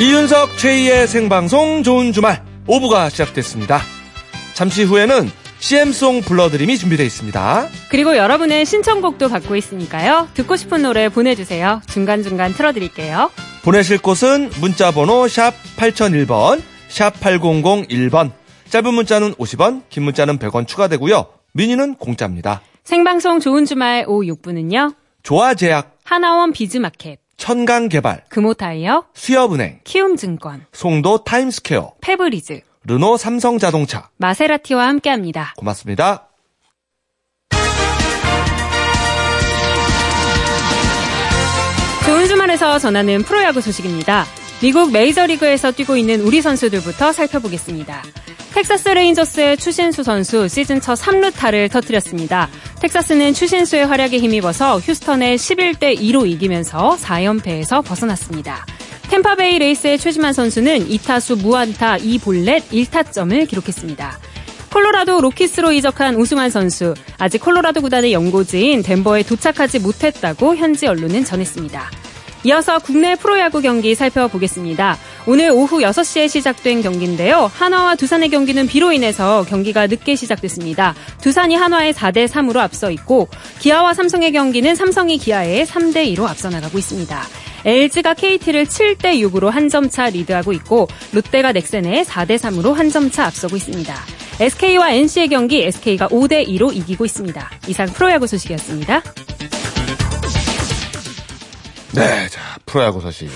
이윤석 최희의 생방송 좋은 주말 5부가 시작됐습니다. 잠시 후에는 CM송 불러드림이 준비되어 있습니다. 그리고 여러분의 신청곡도 받고 있으니까요. 듣고 싶은 노래 보내주세요. 중간중간 틀어드릴게요. 보내실 곳은 문자번호 샵 8001번, 샵 8001번. 짧은 문자는 50원, 긴 문자는 100원 추가되고요. 미니는 공짜입니다. 생방송 좋은 주말 오후 6분은요. 조아제약, 하나원 비즈마켓, 천강개발, 금호타이어, 수협은행, 키움증권, 송도 타임스퀘어, 페브리즈, 르노 삼성자동차. 마세라티와 함께합니다. 고맙습니다. 좋은 주말에서 전하는 프로야구 소식입니다. 미국 메이저리그에서 뛰고 있는 우리 선수들부터 살펴보겠습니다. 텍사스 레인저스의 추신수 선수 시즌 첫 3루타를 터뜨렸습니다. 텍사스는 추신수의 활약에 힘입어서 휴스턴에 11대 2로 이기면서 4연패에서 벗어났습니다. 템파베이 레이스의 최지만 선수는 2타수 무안타 2볼넷 1타점을 기록했습니다. 콜로라도 로키스로 이적한 우승환 선수 아직 콜로라도 구단의 연고지인 덴버에 도착하지 못했다고 현지 언론은 전했습니다. 이어서 국내 프로야구 경기 살펴보겠습니다. 오늘 오후 6시에 시작된 경기인데요. 한화와 두산의 경기는 비로 인해서 경기가 늦게 시작됐습니다. 두산이 한화에 4대 3으로 앞서 있고 기아와 삼성의 경기는 삼성이 기아에 3대 2로 앞서 나가고 있습니다. LG가 KT를 7대 6으로 한 점 차 리드하고 있고 롯데가 넥센에 4대 3으로 한 점 차 앞서고 있습니다. SK와 NC의 경기 SK가 5대 2로 이기고 있습니다. 이상 프로야구 소식이었습니다. 네, 자, 프로야구 소식.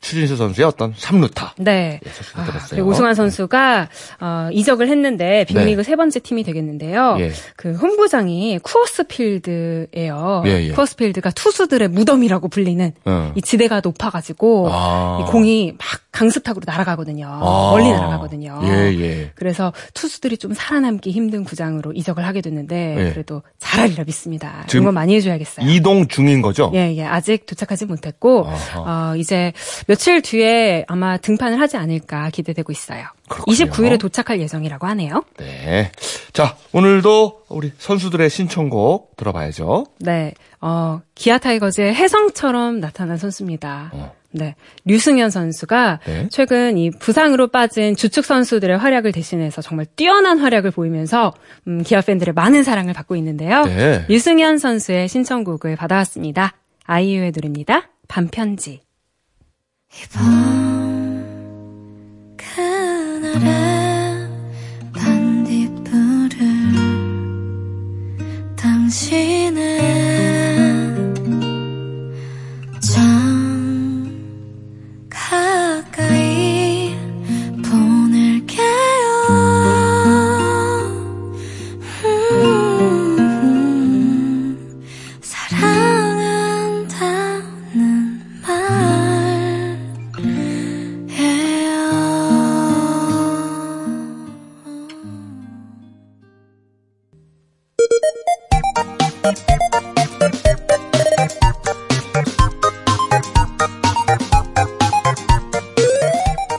추진수 선수의 어떤 3루타. 네. 예, 소식 아. 그리고 오승환 선수가 어, 이적을 했는데 빅리그 네. 세 번째 팀이 되겠는데요. 예. 그 홈구장이 쿠어스필드예요. 예, 예. 쿠어스필드가 투수들의 무덤이라고 불리는 어. 이 지대가 높아가지고 아. 이 공이 막 강습탁으로 날아가거든요. 아. 멀리 날아가거든요. 예, 예. 그래서 투수들이 좀 살아남기 힘든 구장으로 이적을 하게 됐는데 예. 그래도 잘하리라 믿습니다. 응원 많이 해줘야겠어요. 이동 중인 거죠? 예, 예. 아직 도착하지 못했고, 어, 이제 며칠 뒤에 아마 등판을 하지 않을까 기대되고 있어요. 그렇군요. 29일에 도착할 예정이라고 하네요. 네. 자, 오늘도 우리 선수들의 신청곡 들어봐야죠. 네. 어, 기아 타이거즈의 혜성처럼 나타난 선수입니다. 어. 네. 류승현 선수가 네. 최근 이 부상으로 빠진 주축 선수들의 활약을 대신해서 정말 뛰어난 활약을 보이면서 음, 기아 팬들의 많은 사랑을 받고 있는데요. 네. 류승현 선수의 신청곡을 받아왔습니다. 아이유의 노래입니다. 반편지. 그날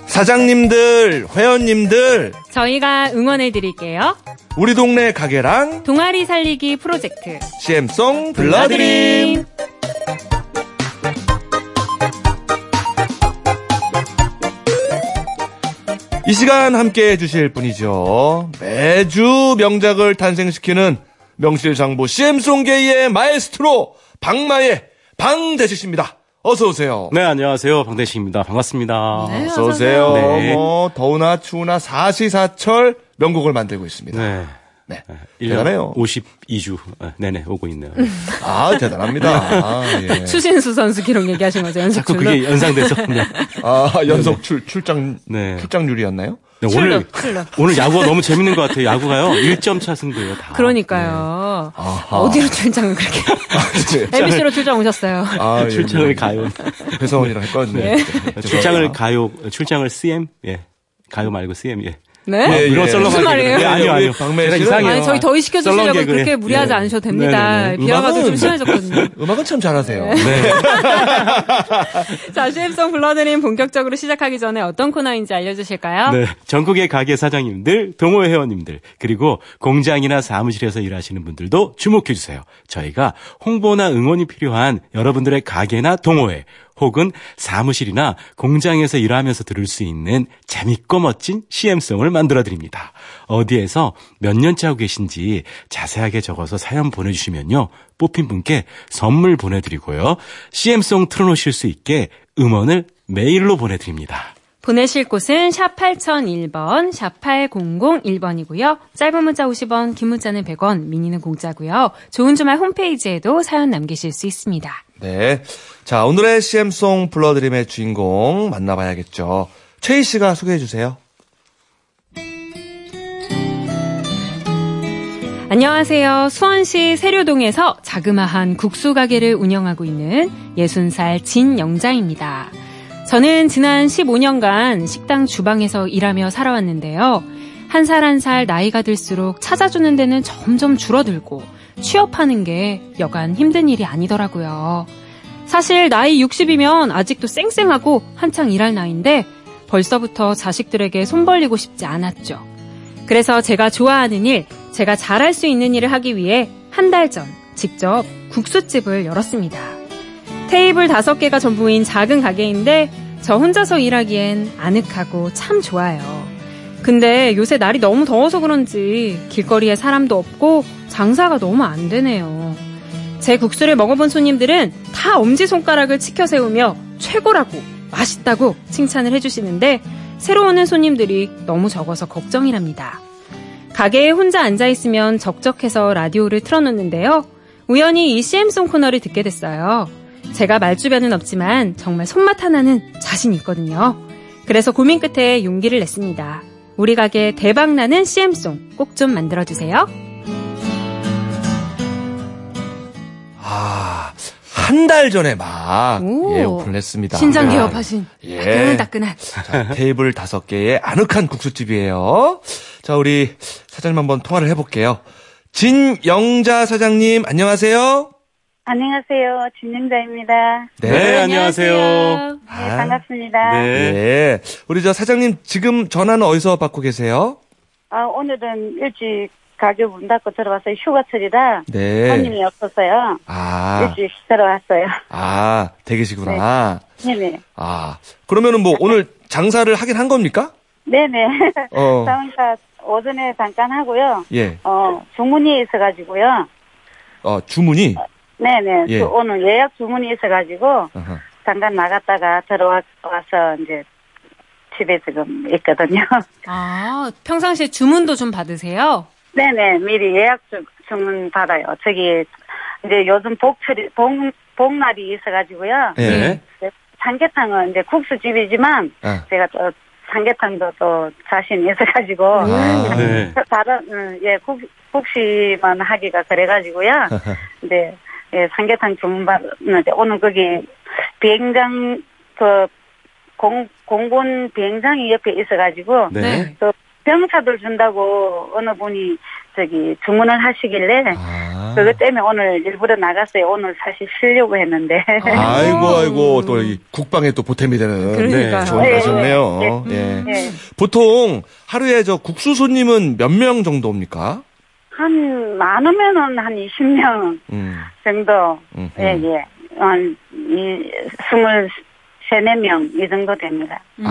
사장님들, 회원님들, 저희가 응원해 드릴게요. 우리 동네 가게랑 동아리 살리기 프로젝트. CM송 불러드림. 이 시간 함께 해주실 분이죠. 매주 명작을 탄생시키는 명실상부 CM송계의 마에스트로 박마의 방대식입니다. 어서 오세요. 네, 안녕하세요. 방대식입니다. 반갑습니다. 네. 어서 오세요. 네. 뭐 더우나 추우나 사시사철 명곡을 만들고 있습니다. 네. 네. 1년 대단해요. 52주 내내 오고 있네요. 아, 대단합니다. 아, 예. 추신수 선수 기록 얘기하신 거죠, 연속 자꾸. 그게 연상돼서. 네. 아, 연속 출, 출장, 네. 출장률이었나요? 네, 오늘, 출루. 오늘 야구가 너무 재밌는 것 같아요. 야구가요. 1점 차 승부예요, 다. 그러니까요. 아하. 어디로 출장을 그렇게. 네. MBC로 출장 오셨어요. 아, 네. 예, 출장을 뭐, 가요. 배성원이랑 했거든요. 네. 네. 출장을 가요, 출장을 CM? 예. 가요 말고 CM, 예. 네? 예, 이런 예. 썰렁한 무슨 말이에요? 네, 아니요, 아니요. 제가 씨는 이상해요. 아니, 저희 더위 시켜주시려고. 그렇게 무리하지 예. 않으셔도 됩니다. 네네네. 비하가 좀 음악은- 심해졌거든요. 음악은 참 잘하세요. 네. 자, CM송 불러드림 본격적으로 시작하기 전에 어떤 코너인지 알려주실까요? 네. 전국의 가게 사장님들, 동호회 회원님들, 그리고 공장이나 사무실에서 일하시는 분들도 주목해 주세요. 저희가 홍보나 응원이 필요한 여러분들의 가게나 동호회 혹은 사무실이나 공장에서 일하면서 들을 수 있는 재밌고 멋진 CM송을 만들어 드립니다. 어디에서 몇 년째 하고 계신지 자세하게 적어서 사연 보내주시면요. 뽑힌 분께 선물 보내드리고요. CM송 틀어놓으실 수 있게 음원을 메일로 보내드립니다. 보내실 곳은 샵 8001번, 샵 8001번이고요. 짧은 문자 50원, 긴 문자는 100원, 미니는 공짜고요. 좋은 주말 홈페이지에도 사연 남기실 수 있습니다. 네. 자, 오늘의 CM송 불러드림의 주인공 만나봐야겠죠. 최희 씨가 소개해 주세요. 안녕하세요. 수원시 세료동에서 자그마한 국수 가게를 운영하고 있는 60살 진영자입니다. 저는 지난 15년간 식당 주방에서 일하며 살아왔는데요. 한 살 한살 나이가 들수록 찾아주는 데는 점점 줄어들고 취업하는 게 여간 힘든 일이 아니더라고요. 사실 나이 60이면 아직도 쌩쌩하고 한창 일할 나이인데 벌써부터 자식들에게 손 벌리고 싶지 않았죠. 그래서 제가 좋아하는 일, 제가 잘할 수 있는 일을 하기 위해 한 달 전 직접 국수집을 열었습니다. 테이블 다섯 개가 전부인 작은 가게인데 저 혼자서 일하기엔 아늑하고 참 좋아요. 근데 요새 날이 너무 더워서 그런지 길거리에 사람도 없고 장사가 너무 안 되네요. 제 국수를 먹어본 손님들은 다 엄지손가락을 치켜 세우며 최고라고 맛있다고 칭찬을 해주시는데 새로 오는 손님들이 너무 적어서 걱정이랍니다. 가게에 혼자 앉아있으면 적적해서 라디오를 틀어놓는데요. 우연히 이 CM송 코너를 듣게 됐어요. 제가 말주변은 없지만 정말 손맛 하나는 자신 있거든요. 그래서 고민 끝에 용기를 냈습니다. 우리 가게 대박나는 CM송 꼭 좀 만들어주세요. 한 달 전에 막, 오. 예, 오픈을 했습니다. 신장 아, 개업하신 예. 따끈따끈한 자, 테이블 다섯 개의 아늑한 국수집이에요. 자, 우리 사장님 한번 통화를 해볼게요. 진영자 사장님, 안녕하세요. 안녕하세요. 진영자입니다. 네, 안녕하세요. 네, 아, 반갑습니다. 네. 네. 우리 저 사장님, 지금 전화는 어디서 받고 계세요? 아, 오늘은 일찍 가게 문 닫고 들어왔어요. 휴가철이라 네. 손님이 없어서요. 아, 일찍 들어왔어요. 아, 대기시구나. 네네. 아, 그러면은 뭐 오늘 장사를 하긴 한 겁니까? 네네. 어. 장사 오전에 잠깐 하고요. 예. 어, 주문이 있어가지고요. 어, 주문이. 네네. 예. 그 오늘 예약 주문이 있어가지고 어허. 잠깐 나갔다가 들어와서 이제 집에 지금 있거든요. 아, 평상시에 주문도 좀 받으세요? 네네, 미리 예약 주, 주문 받아요. 저기, 이제 요즘 복철이, 복, 복날이 있어가지고요. 예. 이제 삼계탕은 이제 국수집이지만, 아. 제가 또 삼계탕도 또 자신 있어가지고, 아. 네. 다른, 음, 예, 국, 국시만 하기가 그래가지고요. 이제, 예, 삼계탕 주문 받는데, 오늘 거기 비행장, 그, 공, 공군 비행장이 옆에 있어가지고, 네. 그 병차들 준다고 어느 분이 저기 주문을 하시길래 아. 그것 때문에 오늘 일부러 나갔어요. 오늘 사실 쉬려고 했는데. 아이고, 아이고, 또이 국방에 또 보탬이 되는. 그러니까요. 네, 좋은 예, 가셨네요. 예, 예. 예. 보통 하루에 저 국수 손님은 몇 명 정도입니까? 한 많으면은 한 20명 음. 정도. 음흠. 예, 예. 한 이, 스물 세네 명 이 정도 됩니다. 네.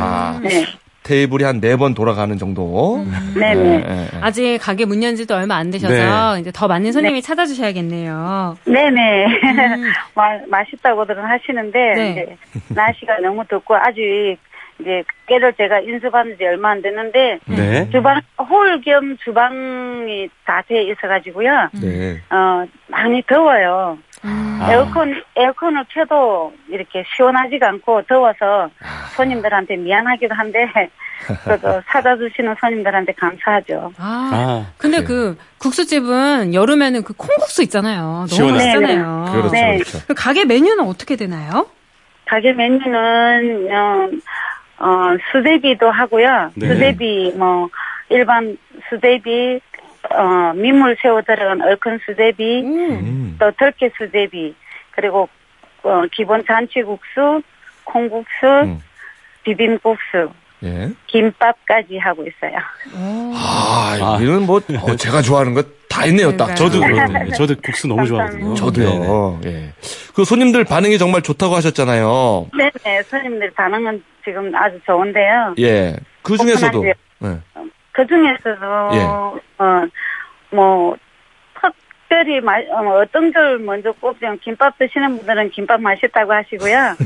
아, 네. 테이블이 한 네 번 돌아가는 정도. 네네. 예, 예, 예. 아직 가게 문 연 지도 얼마 안 되셔서 이제 더 많은 손님이 찾아주셔야겠네요. 네 네. 음. 마, 맛있다고들은 하시는데, 네. 이제, 날씨가 너무 덥고, 아직, 이제, 깨를 제가 인수받은 지 얼마 안 됐는데, 네. 주방, 홀 겸 주방이 다 돼 있어가지고요, 네. 어, 많이 더워요. 아. 에어컨, 에어컨을 켜도 이렇게 시원하지가 않고 더워서 아. 손님들한테 미안하기도 한데, 그래도 사다 주시는 손님들한테 감사하죠. 아, 아, 근데. 그 국수집은 여름에는 그 콩국수 있잖아요. 너무. 맛있잖아요. 그렇죠, 네. 그렇죠. 그 가게 메뉴는 어떻게 되나요? 가게 메뉴는 어, 어 수제비도 하고요. 네. 수제비 뭐 일반 수제비 어 민물 새우 들어간 얼큰 수제비 음. 음. 또 들깨 수제비 그리고 어 기본 잔치국수 콩국수 음. 비빔국수 예. 김밥까지 하고 있어요. 아, 아. 이는 뭐, 어, 제가 좋아하는 것 다 있네요, 딱. 저도 그렇거든요. 저도 국수 너무 좋아하거든요. 저도요. 예. 그 손님들 반응이 정말 좋다고 하셨잖아요. 네 네, 손님들 반응은 지금 아주 좋은데요. 예. 그 중에서도. 예. 그 중에서도, 예. 어, 뭐, 특별히 마, 어, 어떤 걸 먼저 꼽으면 김밥 드시는 분들은 김밥 맛있다고 하시고요.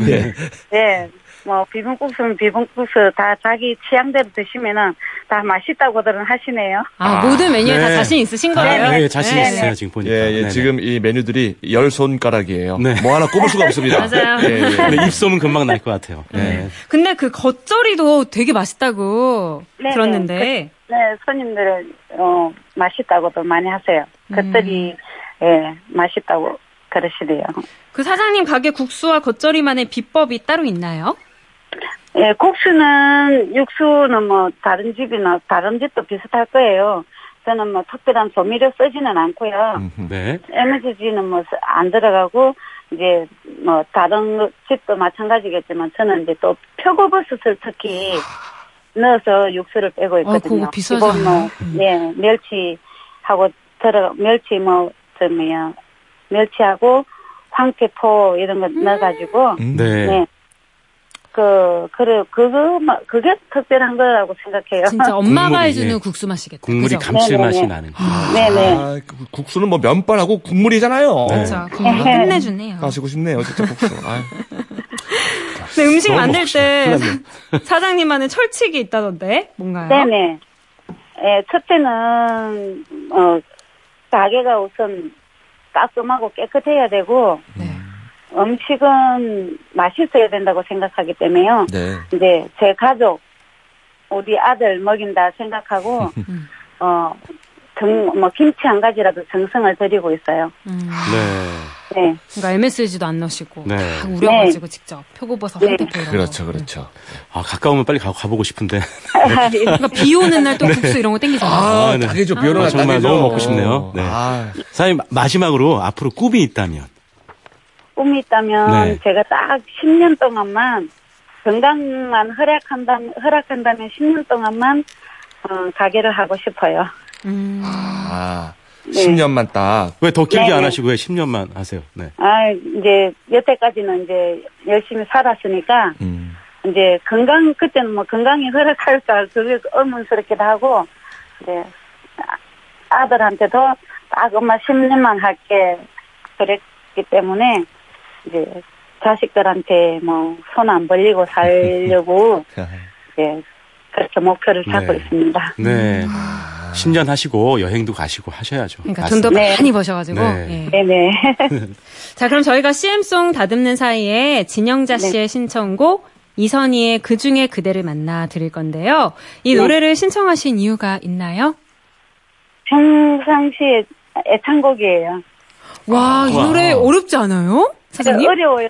예. 네, 뭐, 비빔국수는 비빔국수 다 자기 취향대로 드시면은 다 맛있다고들은 하시네요. 아, 아, 모든 메뉴에 다 네. 자신 있으신 아, 거예요? 네, 자신 네. 있어요, 지금 보니까. 예, 예, 네네. 지금 이 메뉴들이 열 손가락이에요. 네. 뭐 하나 꼽을 수가 없습니다. 맞아요. 예, 예. 근데 입소문 금방 날 것 같아요. 네. 근데 그 겉절이도 되게 맛있다고 네네. 들었는데. 네, 손님들은, 어, 맛있다고도 많이 하세요. 겉들이, 예, 맛있다고 그러시대요. 그 사장님 가게 국수와 겉절이만의 비법이 따로 있나요? 예, 국수는, 육수는 뭐, 다른 집이나, 다른 집도 비슷할 거예요. 저는 뭐, 특별한 조미료 쓰지는 않고요. 네. MSG는 뭐, 안 들어가고, 이제, 뭐, 다른 집도 마찬가지겠지만, 저는 이제 또 표고버섯을 특히 넣어서 육수를 빼고 있거든요. 아, 그거 뭐? 음. 예, 멸치하고 들어, 멸치 뭐, 저 뭐야, 멸치하고 황태포 이런 거 넣어가지고, 음. 네. 네. 그, 그래, 그거, 뭐, 그게 특별한 거라고 생각해요. 진짜 엄마가 국물이, 해주는 예. 국수 맛이겠다. 국물이 그죠? 감칠맛이 네네네. 나는. 네네. 아, 그 국수는 뭐 면발하고 국물이잖아요. 네. 그렇죠. 국물이 끝내주네요. 가시고 싶네요, 진짜 국수. 아유. 근데 음식 만들 때 사장님만의 철칙이 있다던데 뭔가요? 네네. 예, 첫째는, 어, 가게가 우선 깔끔하고 깨끗해야 되고, 네. 음식은 맛있어야 된다고 생각하기 때문에요. 네. 이제 제 가족, 우리 아들 먹인다 생각하고, 음. 어, 정, 뭐, 김치 한 가지라도 정성을 들이고 있어요. 음. 네. 네. 그러니까 MSG도 안 넣으시고 네. 다 우려가지고 직접 표고버섯 네. 이런 거. 그렇죠, 그렇죠. 아, 가까우면 빨리 가, 가보고 싶은데. 그러니까 비 오는 날 또 국수 이런 거 땡기잖아요. 아, 아, 네. 딱이죠. 비오는 아, 날 정말. 너무 먹고 싶네요. 네. 아, 사장님, 마지막으로 앞으로 꿈이 있다면. 꿈이 있다면 네. 제가 딱 10년 동안만 건강만 허락한다, 허락한다면 10년 동안만 어, 가게를 하고 싶어요. 음. 아, 네. 10년만 딱. 왜 더 길게 네, 안 네. 하시고 왜 10년만 하세요? 네. 아, 이제 여태까지는 이제 열심히 살았으니까 음. 이제 건강 그때는 뭐 건강이 허락할까 그게 의문스럽기도 하고 이제 아- 아들한테도 딱 엄마 10년만 할게 그랬기 때문에 이제 자식들한테 뭐 손 안 벌리고 살려고 이제 그렇게 목표를 잡고 네. 있습니다. 네. 10년 하시고 여행도 가시고 하셔야죠. 그러니까 돈도 네. 많이 버셔가지고. 네. 예. 네네. 자, 그럼 저희가 CM송 다듬는 사이에 진영자 네. 씨의 신청곡 이선희의 그 중에 그대를 만나 드릴 건데요. 이 네. 노래를 신청하신 이유가 있나요? 평상시에 애창곡이에요. 와, 이 와. 노래 어렵지 않아요? 사장님? 어려워요.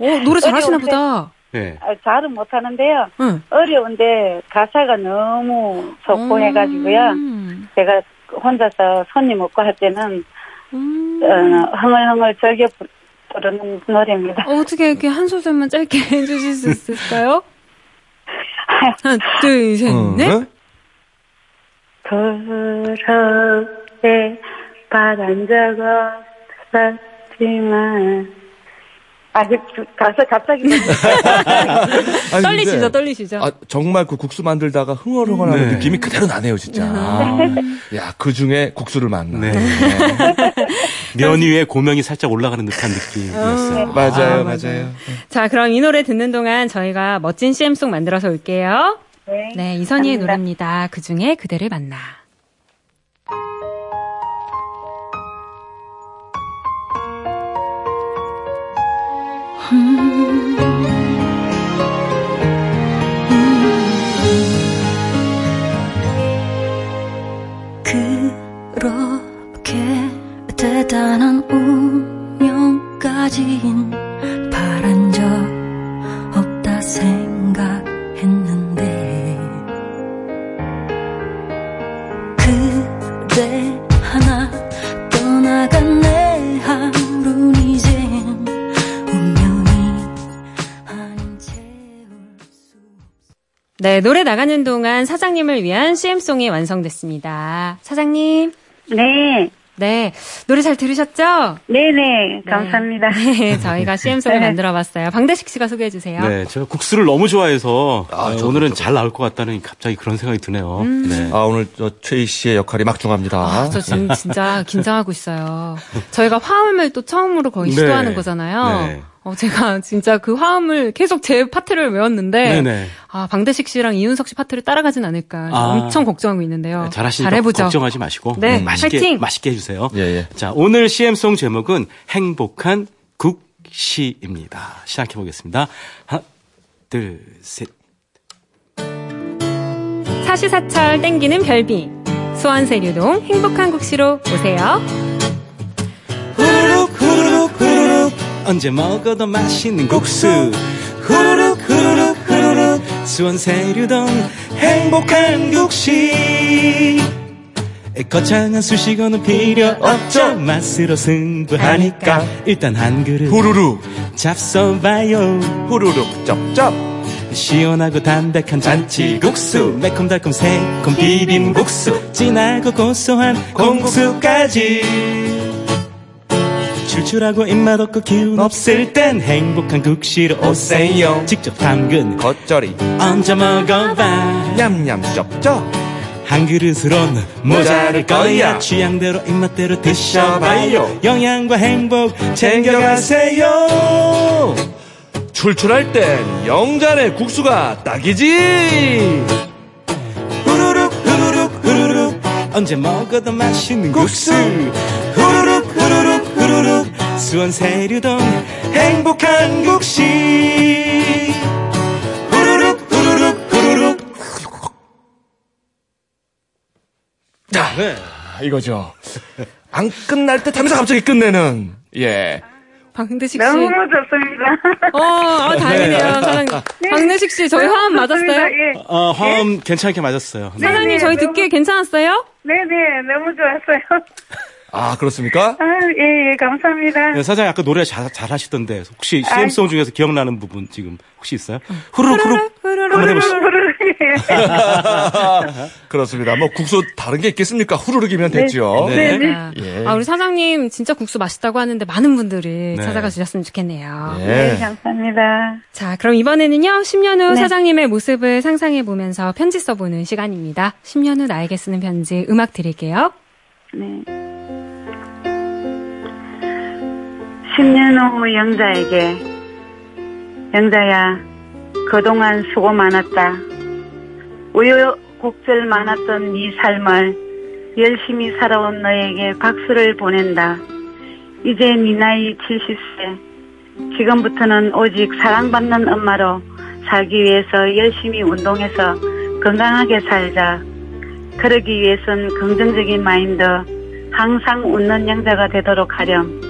어, 노래 잘하시나. 보다. 네. 아, 잘은 못하는데요. 응. 어려운데 가사가 너무 음. 해가지고요. 제가 혼자서 손님 없고 할 때는 음. 어, 흥얼흥얼 즐겨 부- 부르는 노래입니다. 어, 어떻게 이렇게 한 소절만 짧게 해주실 수 있을까요? 하나, 둘, 셋, 어, 넷. 네? 그렇게 바란 적없 었지만 아, 그, 그 가사 갑자기 아니, 떨리시죠, 근데, 떨리시죠? 아, 정말 그 국수 만들다가 흥얼흥얼하는 네. 느낌이 그대로 나네요, 진짜. 야, 그 중에 국수를 만나. 네. 면 위에 고명이 살짝 올라가는 듯한 느낌이었어요. 맞아요, 아, 맞아요. 자, 그럼 이 노래 듣는 동안 저희가 멋진 CM송 만들어서 올게요. 네, 네, 이선희의 감사합니다. 노래입니다. 그 중에 그대를 만나. 그렇게 대단한 운명까진 바 네, 노래 나가는 동안 사장님을 위한 CM송이 완성됐습니다. 사장님. 네. 네. 노래 잘 들으셨죠? 네네. 감사합니다. 네, 저희가 CM송을 만들어 봤어요. 방대식 씨가 소개해 주세요. 네, 제가 국수를 너무 좋아해서 아, 어, 저도, 오늘은. 잘 나올 것 같다는 갑자기 그런 생각이 드네요. 네. 아, 오늘 저 최희 씨의 역할이 막중합니다. 아, 저 지금 진짜 긴장하고 있어요. 저희가 화음을 또 처음으로 거의 네. 시도하는 거잖아요. 네. 어, 제가 진짜 그 화음을 계속 제 파트를 외웠는데, 네네. 아, 방대식 씨랑 이윤석 씨 파트를 따라가진 않을까 아. 엄청 걱정하고 있는데요. 네, 잘하시니까 잘해보죠. 걱정하지 마시고 네, 음, 맛있게 파이팅! 맛있게 해주세요. 예, 예. 자, 오늘 CM송 제목은 행복한 국시입니다. 시작해 보겠습니다. 하나, 둘, 셋. 사시사철 땡기는 별비. 수원세류동 행복한 국시로 오세요. 언제 먹어도 맛있는 국수. 후루룩 후루룩 후루룩. 수원 세류동 행복한 국시 거창한 수식어는 필요 없죠. 맛으로 승부하니까. 일단 한 그릇 후루룩, 잡숴봐요. 후루룩, 쩝쩝. 시원하고 담백한 잔치국수. 매콤달콤 새콤 비빔국수. 진하고 고소한 콩국수까지 출출하고 입맛 없고 기운 없을 땐 행복한 국시로 오세요. 직접 담근 겉절이, 얹어 먹어봐. 냠냠, 쩝쩝. 한 그릇으론 모자랄 거야. 취향대로 입맛대로 드셔봐요. 영양과 행복 챙겨가세요. 출출할 땐 영잔의 국수가 딱이지. 후루룩 후루룩 후루룩. 언제 먹어도 맛있는 국수. 후루룩 후루룩 후루룩 수원 세류동 행복한 국시 후루룩 후루룩 후루룩 자, 네. 아, 이거죠. 안 끝날 듯 하면서 갑자기 끝내는, 예. 방대식 씨. 너무 좋습니다. 어, 어, 다행이네요, 사장님. 방대식 씨, 저희 화음 맞았어요? 예. 어, 화음 괜찮게 맞았어요 네. 사장님, 네, 저희 너무- 듣기에 괜찮았어요? 네네. 너무 좋았어요. 아, 그렇습니까? 아, 예, 예. 감사합니다. 네, 사장님 아까 노래 잘, 잘 하시던데 혹시 아이. CM송 중에서 기억나는 부분 지금 혹시 있어요? 후루룩 후루룩 후루룩, 한번 해보시죠 그렇습니다. 뭐 국수 다른 게 있겠습니까? 후루룩이면 됐죠. 네. 네. 아, 예. 아, 우리 사장님 진짜 국수 맛있다고 하는데 많은 분들이 네. 찾아가 주셨으면 좋겠네요. 예. 네, 감사합니다. 자, 그럼 이번에는요, 10년 후 네. 사장님의 모습을 상상해 보면서 편지 써보는 시간입니다. 10년 후 나에게 쓰는 편지 음악 드릴게요. 네. 10년 후 영자에게 영자야 그동안 수고 많았다. 우여곡절 많았던 네 삶을 열심히 살아온 너에게 박수를 보낸다. 이제 네 나이 70세. 지금부터는 오직 사랑받는 엄마로 살기 위해서 열심히 운동해서 건강하게 살자. 그러기 위해선 긍정적인 마인드, 항상 웃는 영자가 되도록 하렴.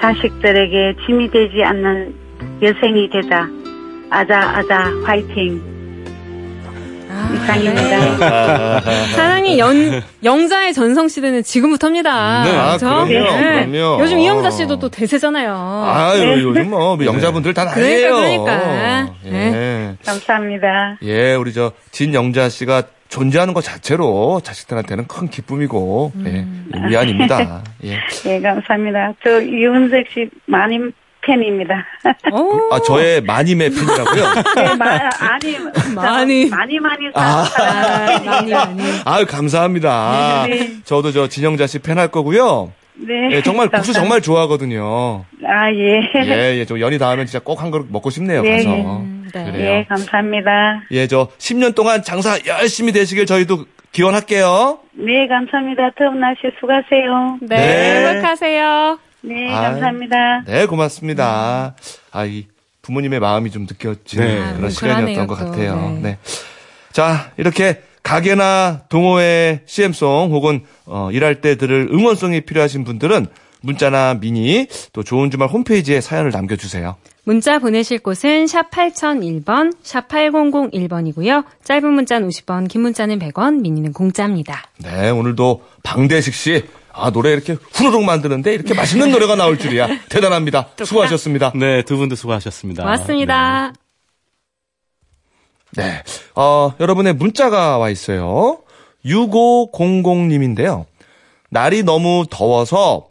자식들에게 짐이 되지 않는 여생이 되자. 아자, 아자, 화이팅. 이상입니다. 사장님, 연, 영자의 전성시대는 지금부터입니다. 네, 아, 그렇죠? 그럼요, 그럼요. 요즘 이영자 씨도 또 대세잖아요. 아유, 요즘 뭐, 영자분들 다 난리예요. 그러니까, 그러니까. 예. 감사합니다. 예, 우리 저, 진영자 씨가 존재하는 것 자체로 자식들한테는 큰 기쁨이고, 예, 위안입니다. 예. 예, 감사합니다. 저 이윤석 씨 많이 팬입니다. 오, 아, 저의 마님의 팬이라고요? 네, 마, 아니, 많이. 많이, 많이 아. 많이, 많이. 아유, 감사합니다. 네. 저도 저 진영자 씨 팬 할 거고요. 네. 예, 정말 국수. 정말 좋아하거든요. 아, 예. 예, 예, 좀 연이 닿으면 진짜 꼭 한 그릇 먹고 싶네요, 네, 가서. 네. 그래요. 예, 감사합니다. 예, 저 10년 동안 장사 열심히 되시길 저희도 기원할게요. 네, 감사합니다. 더운 날씨 수고하세요. 네, 네. 행복하세요. 네, 아유. 감사합니다. 네, 고맙습니다. 아, 이 부모님의 마음이 좀 느껴지는 네. 그런 뭉클하네요, 시간이었던 것 또. 같아요. 네. 네. 자, 이렇게 가게나 동호회 CM송 혹은 어, 일할 때 들을 응원송이 필요하신 분들은 문자나 미니 또 좋은 주말 홈페이지에 사연을 남겨주세요. 문자 보내실 곳은 샵 8001번, 샵 8001번이고요. 짧은 문자는 50원, 긴 문자는 100원, 미니는 공짜입니다. 네, 오늘도 방대식 씨. 아, 노래 이렇게 후루룩 만드는데 이렇게 맛있는 노래가 나올 줄이야. 대단합니다. 수고하셨습니다. 네, 두 분도 수고하셨습니다. 고맙습니다. 네. 어, 여러분의 문자가 와 있어요. 6500님인데요. 날이 너무 더워서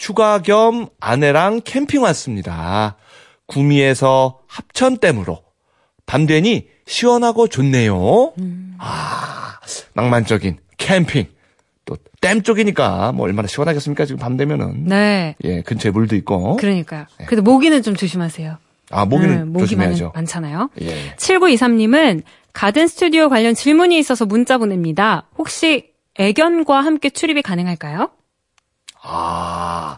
휴가 겸 아내랑 캠핑 왔습니다. 구미에서 합천댐으로. 밤 되니 시원하고 좋네요. 아, 낭만적인 캠핑. 또댐 쪽이니까 뭐 얼마나 시원하겠습니까? 지금 밤 되면은. 네. 예, 근처에 물도 있고. 그러니까요. 그래도 모기는 좀 조심하세요. 아, 모기는 네, 모기 조심해야죠. 많, 잖아요 예. 7923님은 가든 스튜디오 관련 질문이 있어서 문자 보냅니다. 혹시 애견과 함께 출입이 가능할까요? 아,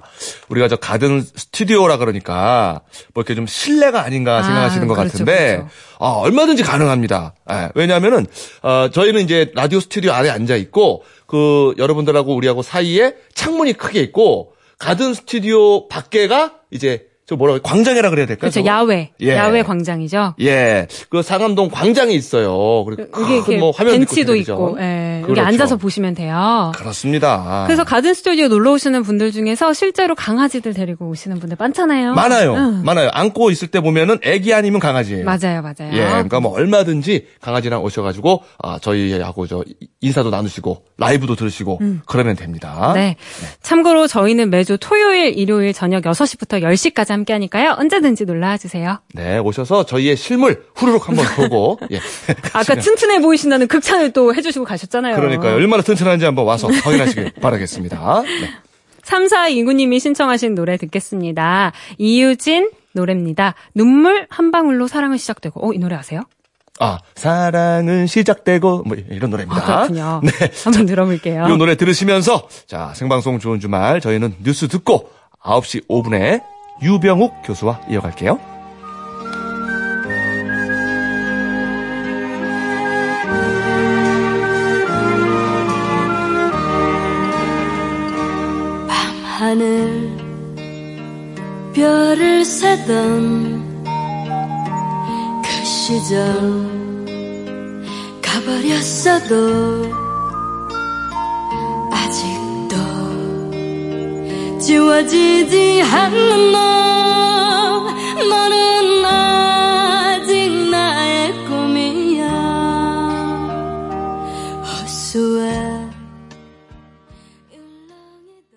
우리가 저 가든 스튜디오라 그러니까 뭐 이렇게 좀 실내가 아닌가 아, 생각하시는 것 그렇죠, 같은데 그렇죠. 아, 얼마든지 가능합니다. 예, 왜냐하면은 어, 저희는 이제 라디오 스튜디오 안에 앉아 있고 그 여러분들하고 우리하고 사이에 창문이 크게 있고 가든 스튜디오 밖에가 이제 저 뭐라고? 광장이라 그래야 될까요? 그렇죠. 저거? 야외. 예. 야외 광장이죠. 예, 그 상암동 광장이 있어요. 그리고 여기 이렇게 큰뭐 화면 벤치도 있고, 예, 여기 그렇죠. 앉아서 보시면 돼요. 그렇습니다. 그래서 가든 스튜디오 놀러 오시는 분들 중에서 실제로 강아지들 데리고 오시는 분들 많잖아요. 많아요, 응. 많아요. 안고 있을 때 보면은 애기 아니면 강아지예요. 맞아요, 맞아요. 예, 그러니까 뭐 얼마든지 강아지랑 오셔 가지고 아 저희하고 저 인사도 나누시고 라이브도 들으시고 그러면 됩니다. 음. 네. 참고로 저희는 매주 토요일, 일요일 저녁 6시부터 10시까지 함께 하니까요. 언제든지 놀러 주세요. 네, 오셔서 저희의 실물 후루룩 한번 보고 예. 아까 튼튼해 보이신다는 극찬을 또 해주시고 가셨잖아요. 그러니까요. 얼마나 튼튼한지 한번 와서 확인하시길 바라겠습니다. 네. 3429님이 신청하신 노래 듣겠습니다. 이유진 노래입니다. 눈물 한 방울로 사랑은 시작되고. 어, 이 노래 아세요? 아 사랑은 시작되고 뭐 이런 노래입니다. 아, 그렇군요. 네. 한번 들어볼게요. 이 노래 들으시면서 자 생방송 좋은 주말 저희는 뉴스 듣고 9시 5분에 유병욱 교수와 이어갈게요. 하늘 별을 세던 그 시절 가버렸어도 아직도 지워지지 않는 너